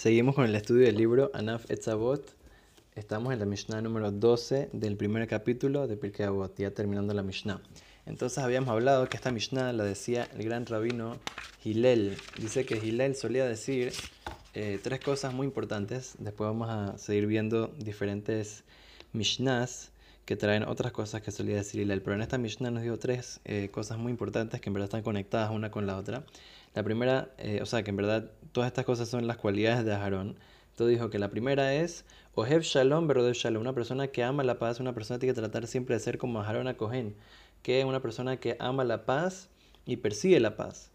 Seguimos con el estudio del libro Anaf Etzavot. Estamos en la Mishnah número 12 del primer capítulo de Pirkei Avot, ya terminando la Mishnah. Entonces habíamos hablado que esta Mishnah la decía el gran rabino Hillel. Dice que Hillel solía decir eh, tres cosas muy importantes. Después vamos a seguir viendo diferentes Mishnahs que traen otras cosas que solía decir Hillel. Pero en esta Mishnah nos dio tres eh, cosas muy importantes que en verdad están conectadas una con la otra. La primera, eh, o sea, que en verdad todas estas cosas son las cualidades de Aarón. Entonces dijo que la primera es Ohev Shalom, Berodev Shalom. Una persona que ama la paz, una persona que tiene que tratar siempre de ser como Aarón a Cohen, que es una persona que ama la paz y persigue la paz.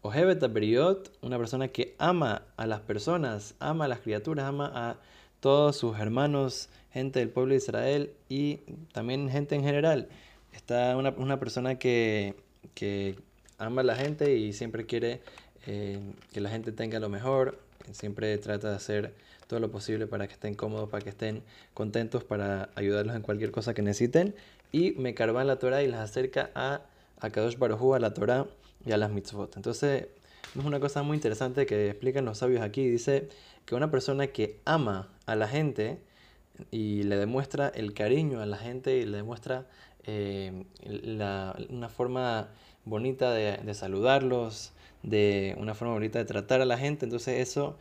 Ohevet Aberiot, una persona que ama a las personas, ama a las criaturas, ama a todos sus hermanos, gente del pueblo de Israel y también gente en general. Está una, una persona que, que ama a la gente y siempre quiere eh, que la gente tenga lo mejor, siempre trata de hacer todo lo posible para que estén cómodos, para que estén contentos, para ayudarlos en cualquier cosa que necesiten. Y me carva la Torah y las acerca a, a Kadosh Baruj a la Torah y a las mitzvot. Entonces, es una cosa muy interesante que explican los sabios aquí. Dice que una persona que ama a la gente y le demuestra el cariño a la gente y le demuestra eh, la, una forma bonita de, saludarlos, de una forma bonita de tratar a la gente. Entonces eso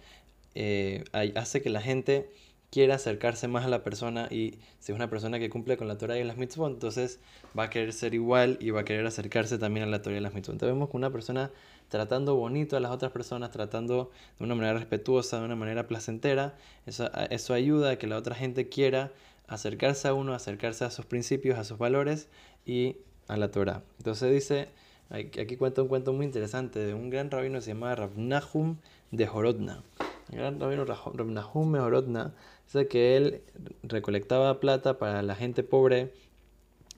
eh, hace que la gente quiera acercarse más a la persona y si es una persona que cumple con la Torah y las mitzvot, entonces va a querer ser igual y va a querer acercarse también a la Torah y las mitzvot. Entonces vemos que una persona tratando bonito a las otras personas, tratando de una manera respetuosa, de una manera placentera, eso, ayuda a que la otra gente quiera acercarse a uno, acercarse a sus principios, a sus valores y a la Torah. Entonces dice, aquí cuenta un cuento muy interesante de un gran rabino que se llamaba Rav Nahum de Jorodna. Gran rabino Nahum de Jorodna dice que él recolectaba plata para la gente pobre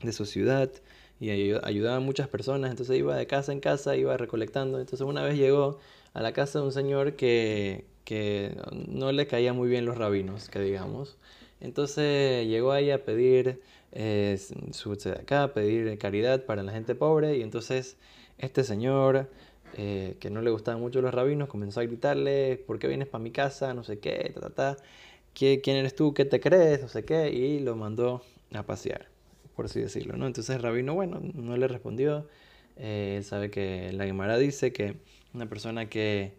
de su ciudad y ayudaba a muchas personas, entonces iba de casa en casa, iba recolectando. Entonces una vez llegó a la casa de un señor que, que no le caía muy bien los rabinos, que digamos. Entonces llegó ahí a pedir eh, su acá, a pedir caridad para la gente pobre y entonces este señor eh, que no le gustaban mucho los rabinos comenzó a gritarle, ¿por qué vienes para mi casa? No sé qué, ta, ta, ta. ¿Quién eres tú? ¿Qué te crees? No sé qué. Y lo mandó a pasear, por así decirlo. ¿no? Entonces el rabino, bueno, no le respondió. Eh, él sabe que la Gemara dice que una persona que,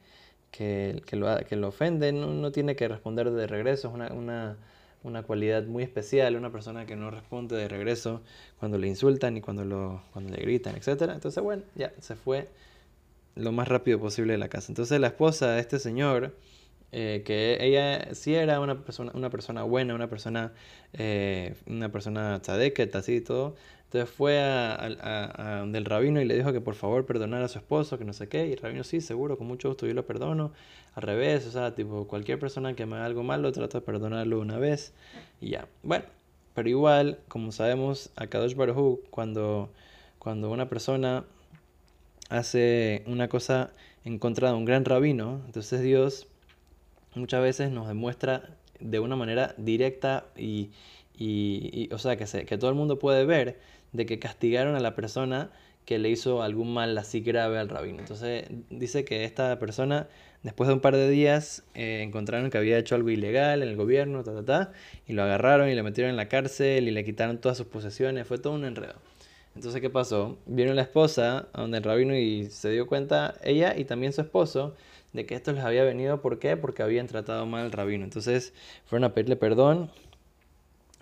que, que, lo, que lo ofende no, no, tiene que responder de regreso. Es una, una una cualidad muy especial, una persona que no responde de regreso cuando le insultan y cuando, lo, cuando le gritan, etc. Entonces, bueno, ya se fue lo más rápido posible de la casa. Entonces la esposa de este señor, eh, que ella sí era una persona, buena, una persona, eh, una persona tzadeket, así y todo, entonces fue a, a, rabino y le dijo que por favor perdonara a su esposo, que no sé qué. Y el rabino, sí, seguro, con mucho gusto yo lo perdono. Al revés, o sea, tipo, cualquier persona que me haga algo malo, trato de perdonarlo una vez y ya. Bueno, pero igual, como sabemos, a Kadosh Baruj cuando, cuando una persona hace una cosa en contra de un gran rabino, entonces Dios muchas veces nos demuestra de una manera directa y, y, y o sea, que, se, que todo el mundo puede ver de que castigaron a la persona que le hizo algún mal así grave al rabino. Entonces dice que esta persona, después de un par de días, eh, encontraron que había hecho algo ilegal en el gobierno, ta, ta, ta, y lo agarraron y lo metieron en la cárcel y le quitaron todas sus posesiones, fue todo un enredo. Entonces, ¿qué pasó? Vieron la esposa a donde el rabino y se dio cuenta, ella y también su esposo, de que esto les había venido, ¿por qué? Porque habían tratado mal al rabino. Entonces fueron a pedirle perdón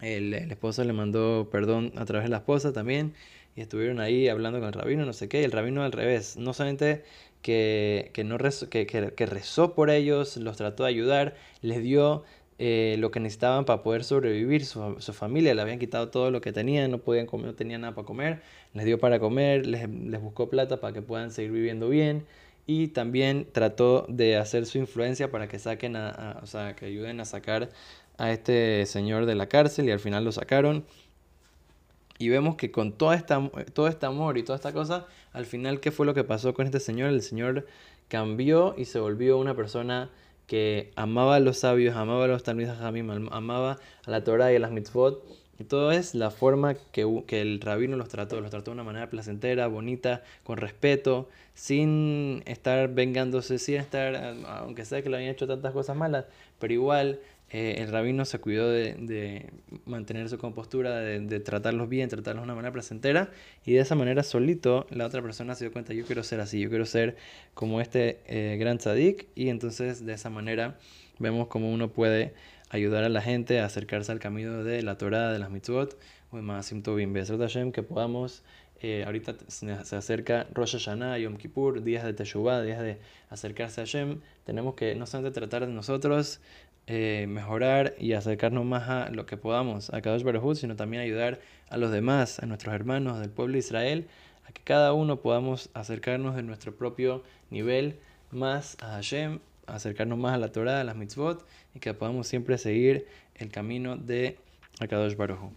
el, el, esposo le mandó perdón a través de la esposa también y estuvieron ahí hablando con el rabino, no sé qué, y el rabino al revés, no solamente que, que no que, que, rezó por ellos, los trató de ayudar, les dio eh, lo que necesitaban para poder sobrevivir, su, familia le habían quitado todo lo que tenían, no podían comer, no tenían nada para comer, les dio para comer, les, les buscó plata para que puedan seguir viviendo bien y también trató de hacer su influencia para que saquen a, a o sea, que ayuden a sacar a este señor de la cárcel y al final lo sacaron. Y vemos que con toda esta, todo este amor y toda esta cosa, al final, ¿qué fue lo que pasó con este señor? El señor cambió y se volvió una persona que amaba a los sabios, amaba a los talmidas amaba a la Torah y a las mitzvot. Y todo es la forma que, que, el rabino los trató. Los trató de una manera placentera, bonita, con respeto, sin estar vengándose, sin estar, aunque sea que le habían hecho tantas cosas malas, pero igual eh, el rabino se cuidó de, de mantener su compostura, de, tratarlos bien, tratarlos de una manera placentera, y de esa manera solito la otra persona se dio cuenta, yo quiero ser así, yo quiero ser como este eh, gran tzadik, y entonces de esa manera vemos cómo uno puede ayudar a la gente a acercarse al camino de la Torah, de las mitzvot, que podamos, eh, ahorita se acerca Rosh Hashanah, Yom Kippur, días de Teshuvah, días de acercarse a Hashem, tenemos que no solamente tratar de nosotros, eh, mejorar y acercarnos más a lo que podamos a Kadosh Baruj sino también ayudar a los demás, a nuestros hermanos del pueblo de Israel, a que cada uno podamos acercarnos de nuestro propio nivel más a Hashem, acercarnos más a la Torah, a las mitzvot, y que podamos siempre seguir el camino de Akadosh Baruj